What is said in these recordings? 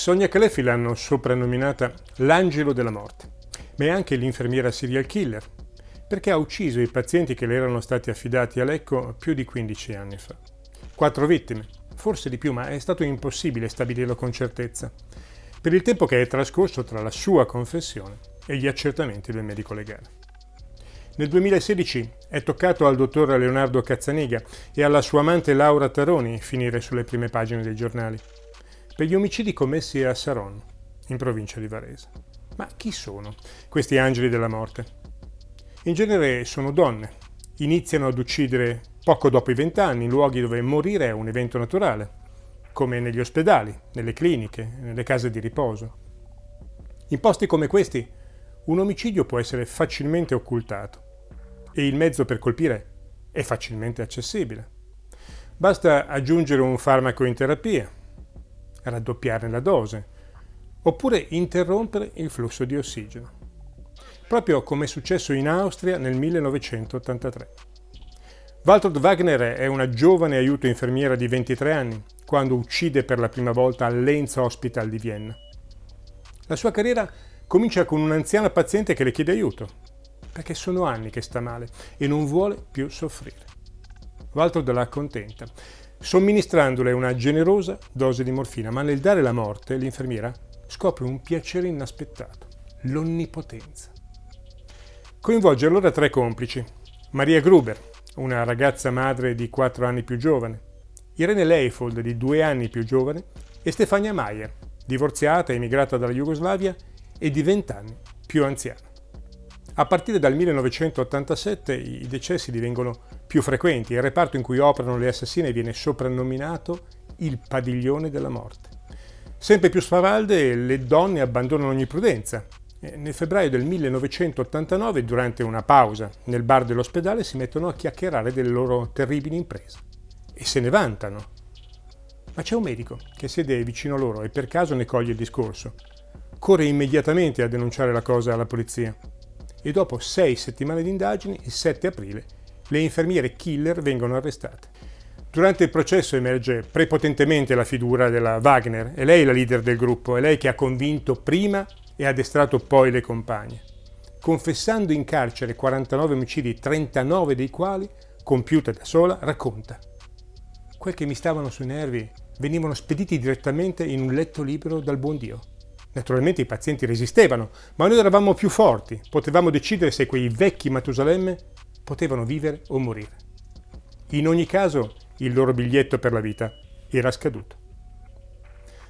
Sonia Calefi l'hanno soprannominata l'angelo della morte, ma è anche l'infermiera serial killer, perché ha ucciso i pazienti che le erano stati affidati a Lecco più di 15 anni fa. Quattro vittime, forse di più, ma è stato impossibile stabilirlo con certezza, per il tempo che è trascorso tra la sua confessione e gli accertamenti del medico legale. Nel 2016 è toccato al dottor Leonardo Cazzaniga e alla sua amante Laura Taroni finire sulle prime pagine dei giornali per gli omicidi commessi a Saron, in provincia di Varese. Ma chi sono questi angeli della morte? In genere sono donne. Iniziano ad uccidere poco dopo i vent'anni in luoghi dove morire è un evento naturale, come negli ospedali, nelle cliniche, nelle case di riposo. In posti come questi, un omicidio può essere facilmente occultato e il mezzo per colpire è facilmente accessibile. Basta aggiungere un farmaco in terapia, raddoppiare la dose, oppure interrompere il flusso di ossigeno, proprio come è successo in Austria nel 1983. Waltraud Wagner è una giovane aiuto infermiera di 23 anni quando uccide per la prima volta al Lenz Hospital di Vienna. La sua carriera comincia con un'anziana paziente che le chiede aiuto, perché sono anni che sta male e non vuole più soffrire. Waltraud la accontenta somministrandole una generosa dose di morfina, ma nel dare la morte l'infermiera scopre un piacere inaspettato, l'onnipotenza. Coinvolge allora tre complici. Maria Gruber, una ragazza madre di quattro anni più giovane, Irene Leifold, di due anni più giovane, e Stefania Maier, divorziata, emigrata dalla Jugoslavia e di vent'anni più anziana. A partire dal 1987 i decessi divengono più frequenti e il reparto in cui operano le assassine viene soprannominato il padiglione della morte. Sempre più spavalde, le donne abbandonano ogni prudenza. Nel febbraio del 1989, durante una pausa nel bar dell'ospedale, si mettono a chiacchierare delle loro terribili imprese e se ne vantano. Ma c'è un medico che siede vicino a loro e per caso ne coglie il discorso. Corre immediatamente a denunciare la cosa alla polizia e dopo sei settimane di indagini, il 7 aprile, le infermiere killer vengono arrestate. Durante il processo emerge prepotentemente la figura della Wagner, è lei la leader del gruppo, è lei che ha convinto prima e addestrato poi le compagne. Confessando in carcere 49 omicidi, 39 dei quali, compiute da sola, racconta. Quel che mi stavano sui nervi venivano spediti direttamente in un letto libero dal buon Dio. Naturalmente i pazienti resistevano, ma noi eravamo più forti, potevamo decidere se quei vecchi Matusalemme potevano vivere o morire. In ogni caso, il loro biglietto per la vita era scaduto.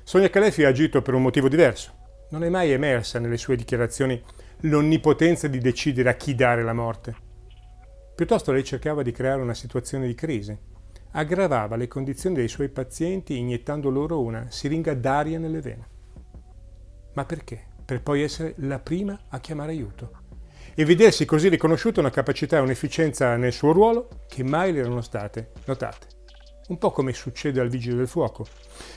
Sonia Calefi ha agito per un motivo diverso. Non è mai emersa nelle sue dichiarazioni l'onnipotenza di decidere a chi dare la morte. Piuttosto lei cercava di creare una situazione di crisi. Aggravava le condizioni dei suoi pazienti iniettando loro una siringa d'aria nelle vene. Ma perché? Per poi essere la prima a chiamare aiuto. E vedersi così riconosciuta una capacità e un'efficienza nel suo ruolo che mai le erano state notate. Un po' come succede al vigile del fuoco.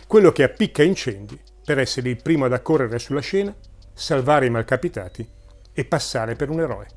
Quello che appicca incendi per essere il primo ad accorrere sulla scena, salvare i malcapitati e passare per un eroe.